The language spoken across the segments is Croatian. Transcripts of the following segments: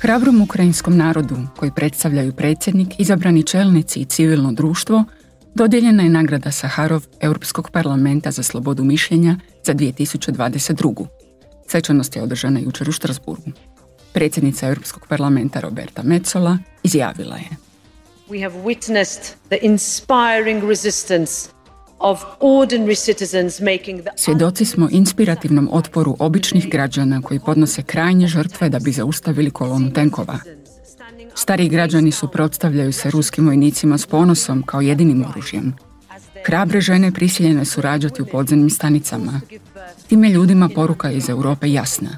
Hrabrom ukrajinskom narodu, koji predstavljaju predsjednik, izabrani čelnici i civilno društvo, dodijeljena je nagrada Saharov Europskog parlamenta za slobodu mišljenja za 2022. Svečanost je održana jučer u Štrasburgu. Predsjednica Europskog parlamenta Roberta Metzola izjavila je We have witnessed the inspiring resistance Svjedoci smo inspirativnom otporu običnih građana koji podnose krajnje žrtve da bi zaustavili kolonu tenkova. Stariji građani suprotstavljaju se ruskim vojnicima s ponosom kao jedinim oružjem. Hrabre žene prisiljene su rađati u podzemnim stanicama. Time ljudima poruka iz Europe jasna.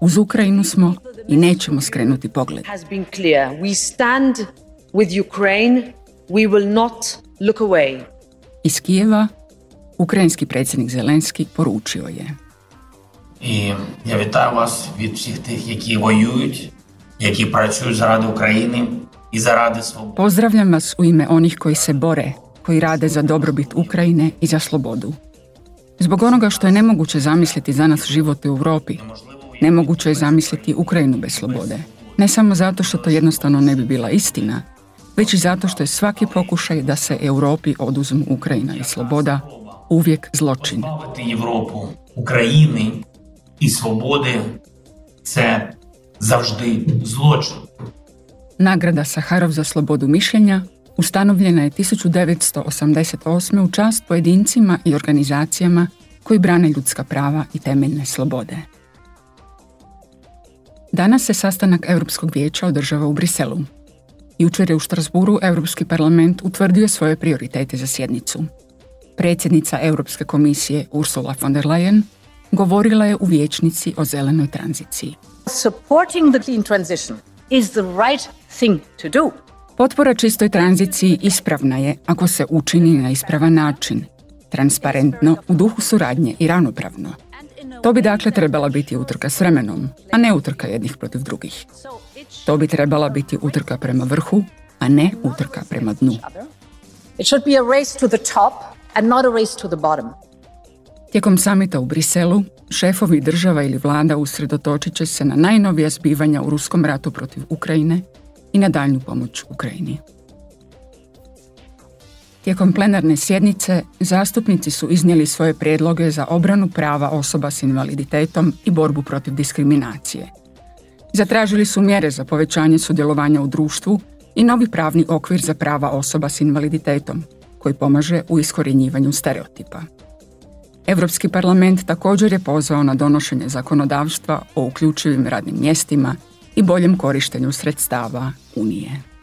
Uz Ukrajinu smo i nećemo skrenuti pogled. has been clear. We stand with Ukraine. We will not look away. Iz Kijeva ukrajinski predsjednik Zelenski poručio je І я вітаю вас від всіх тих, які воюють, які працюють заради України і заради свободи. Pozdravljam vas u ime onih koji se bore, koji rade za dobrobit Ukrajine i za slobodu. Zbog onoga što je nemoguće zamisliti za nas život u Europi, nemoguće je zamisliti Ukrajinu bez slobode. Ne samo zato što to jednostavno ne bi bila istina, već i zato što je svaki pokušaj da se Europi oduzmu Ukrajina i sloboda uvijek zločin. Europu Ukrajini i slobode se zavždi zločin. Nagrada Saharov za slobodu mišljenja ustanovljena je 1988. u čast pojedincima i organizacijama koji brane ljudska prava i temeljne slobode. Danas se sastanak Europskog vijeća održava u Briselu. Jučer je u Štrasburu Europski parlament utvrdio svoje prioritete za sjednicu. Predsjednica Europske komisije Ursula von der Leyen govorila je u vijećnici o zelenoj tranziciji. supporting the clean transition is the right thing to do. Potpora čistoj tranziciji ispravna je ako se učini na ispravan način, transparentno, u duhu suradnje i ravnopravno. To bi dakle trebala biti utrka s vremenom, a ne utrka jednih protiv drugih. To bi trebala biti utrka prema vrhu, a ne utrka prema dnu. It should be a race to the top and not a race to the bottom. Tijekom samita u Briselu, šefovi država ili vlada usredotočit će se na najnovija zbivanja u ruskom ratu protiv Ukrajine i na daljnju pomoć Ukrajini. Tijekom plenarne sjednice zastupnici su iznijeli svoje prijedloge za obranu prava osoba s invaliditetom i borbu protiv diskriminacije. Zatražili su mjere za povećanje sudjelovanja u društvu i novi pravni okvir za prava osoba s invaliditetom, koji pomaže u iskorjenjivanju stereotipa. Europski parlament također je pozvao na donošenje zakonodavstva o uključivim radnim mjestima i boljem korištenju sredstava Unije.